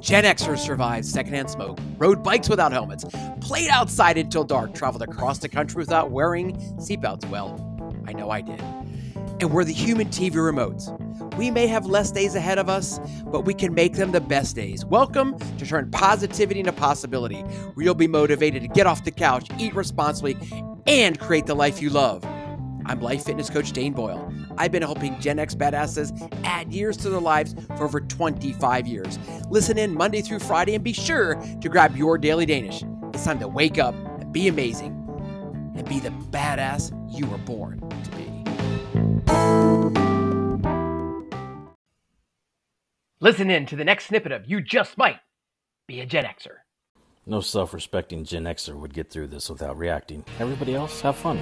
Gen Xers survived secondhand smoke, rode bikes without helmets, played outside until dark, traveled across the country without wearing seatbelts. Well, I know I did. And we're the human TV remotes. We may have less days ahead of us, but we can make them the best days. Welcome to turn positivity into possibility, where you'll be motivated to get off the couch, eat responsibly, and create the life you love. I'm life fitness coach Dane Boyle. I've been helping Gen X badasses add years to their lives for over 25 years. Listen in Monday through Friday and be sure to grab your daily Danish. It's time to wake up and be amazing and be the badass you were born to be. Listen in to the next snippet of You Just Might Be a Gen Xer. No self respecting Gen Xer would get through this without reacting. Everybody else, have fun.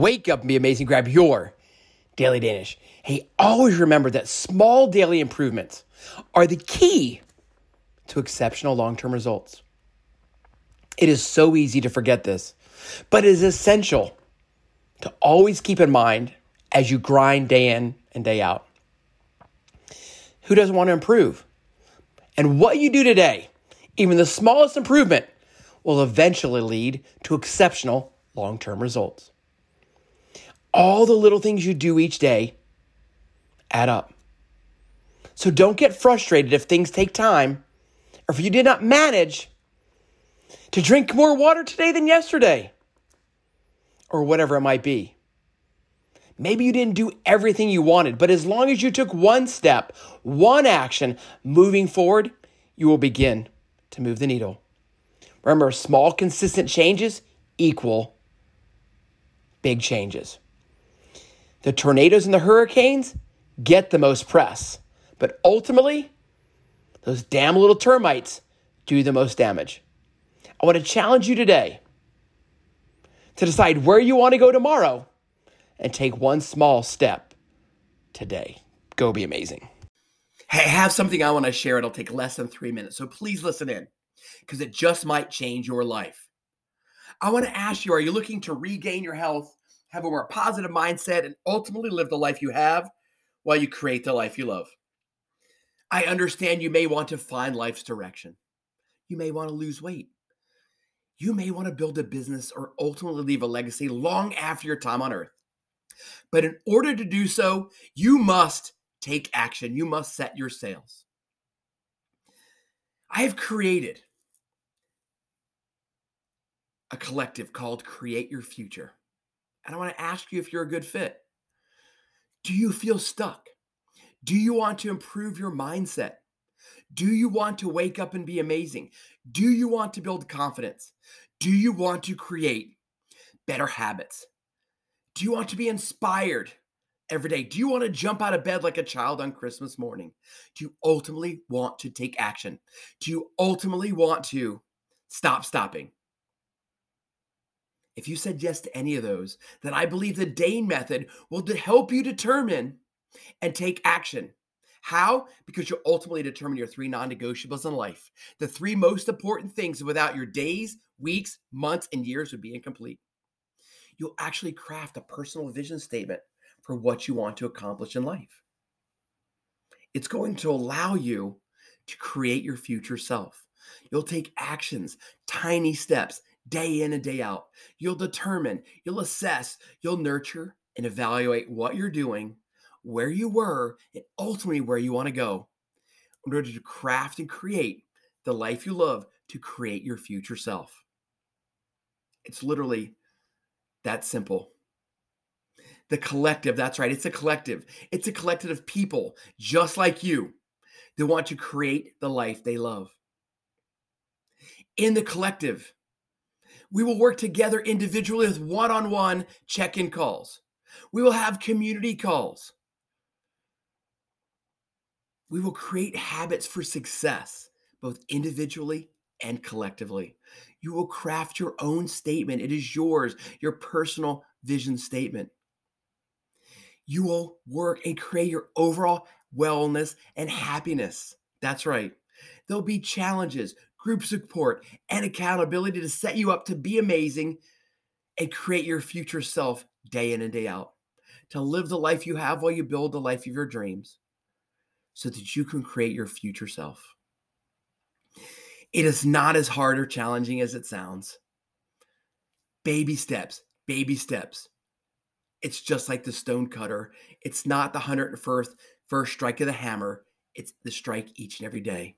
Wake up and be amazing. Grab your daily Danish. Hey, always remember that small daily improvements are the key to exceptional long term results. It is so easy to forget this, but it is essential to always keep in mind as you grind day in and day out. Who doesn't want to improve? And what you do today, even the smallest improvement, will eventually lead to exceptional long term results. All the little things you do each day add up. So don't get frustrated if things take time or if you did not manage to drink more water today than yesterday or whatever it might be. Maybe you didn't do everything you wanted, but as long as you took one step, one action moving forward, you will begin to move the needle. Remember, small, consistent changes equal big changes. The tornadoes and the hurricanes get the most press, but ultimately, those damn little termites do the most damage. I want to challenge you today to decide where you want to go tomorrow and take one small step today. Go be amazing. Hey, I have something I want to share. It'll take less than three minutes, so please listen in because it just might change your life. I want to ask you are you looking to regain your health, have a more positive mindset, and ultimately live the life you have while you create the life you love? I understand you may want to find life's direction. You may want to lose weight. You may want to build a business or ultimately leave a legacy long after your time on earth. But in order to do so, you must take action. You must set your sails. I have created a collective called Create Your Future. And I want to ask you if you're a good fit. Do you feel stuck? Do you want to improve your mindset? Do you want to wake up and be amazing? Do you want to build confidence? Do you want to create better habits? Do you want to be inspired every day? Do you want to jump out of bed like a child on Christmas morning? Do you ultimately want to take action? Do you ultimately want to stop stopping? If you said yes to any of those, then I believe the Dane method will help you determine and take action. How? Because you'll ultimately determine your three non negotiables in life. The three most important things without your days, weeks, months, and years would be incomplete. You'll actually craft a personal vision statement for what you want to accomplish in life. It's going to allow you to create your future self. You'll take actions, tiny steps, day in and day out. You'll determine, you'll assess, you'll nurture and evaluate what you're doing, where you were, and ultimately where you want to go in order to craft and create the life you love to create your future self. It's literally that simple. The collective, that's right, it's a collective. It's a collective of people just like you that want to create the life they love. In the collective, we will work together individually with one on one check in calls. We will have community calls. We will create habits for success, both individually and collectively. You will craft your own statement. It is yours, your personal vision statement. You will work and create your overall wellness and happiness. That's right. There'll be challenges, group support, and accountability to set you up to be amazing and create your future self day in and day out. To live the life you have while you build the life of your dreams so that you can create your future self. It is not as hard or challenging as it sounds. Baby steps, baby steps. It's just like the stone cutter. It's not the 101st first strike of the hammer. It's the strike each and every day.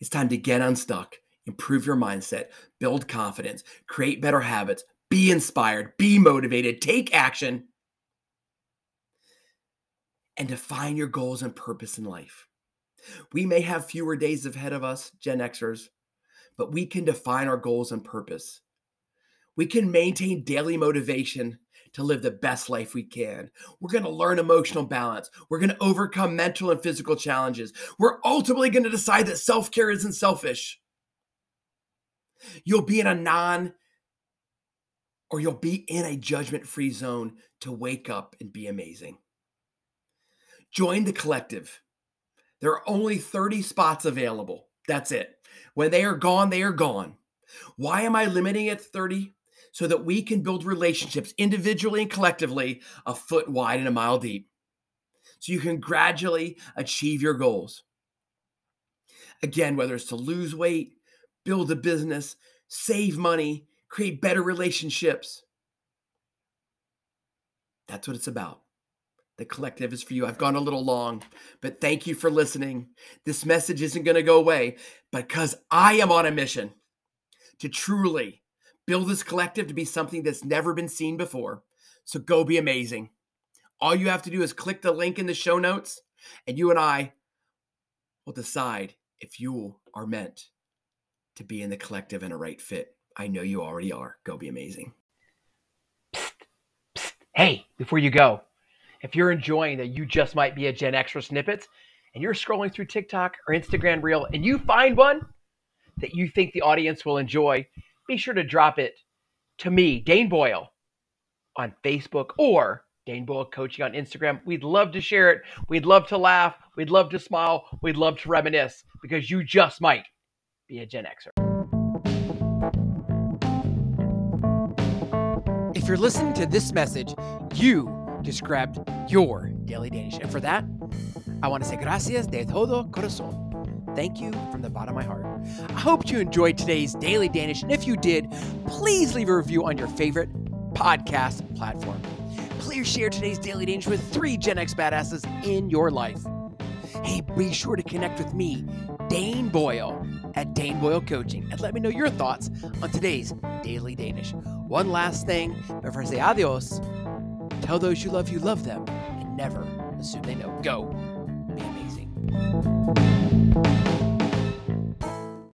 It's time to get unstuck, improve your mindset, build confidence, create better habits, be inspired, be motivated, take action, and define your goals and purpose in life. We may have fewer days ahead of us, Gen Xers, but we can define our goals and purpose. We can maintain daily motivation to live the best life we can. We're going to learn emotional balance. We're going to overcome mental and physical challenges. We're ultimately going to decide that self care isn't selfish. You'll be in a non or you'll be in a judgment free zone to wake up and be amazing. Join the collective. There are only 30 spots available. That's it. When they are gone, they are gone. Why am I limiting it to 30? So that we can build relationships individually and collectively a foot wide and a mile deep. So you can gradually achieve your goals. Again, whether it's to lose weight, build a business, save money, create better relationships. That's what it's about. The collective is for you. I've gone a little long, but thank you for listening. This message isn't going to go away because I am on a mission to truly build this collective to be something that's never been seen before. So go be amazing. All you have to do is click the link in the show notes, and you and I will decide if you are meant to be in the collective and a right fit. I know you already are. Go be amazing. Hey, before you go, if you're enjoying that you just might be a Gen Xer snippets and you're scrolling through TikTok or Instagram Reel and you find one that you think the audience will enjoy, be sure to drop it to me, Dane Boyle, on Facebook or Dane Boyle Coaching on Instagram. We'd love to share it. We'd love to laugh. We'd love to smile. We'd love to reminisce because you just might be a Gen Xer. If you're listening to this message, you grabbed your Daily Danish. And for that, I want to say gracias de todo corazón. Thank you from the bottom of my heart. I hope you enjoyed today's Daily Danish. And if you did, please leave a review on your favorite podcast platform. Please share today's Daily Danish with three Gen X badasses in your life. Hey, be sure to connect with me, Dane Boyle, at Dane Boyle Coaching, and let me know your thoughts on today's Daily Danish. One last thing before I say adios tell those you love you love them, and never assume they know. Go.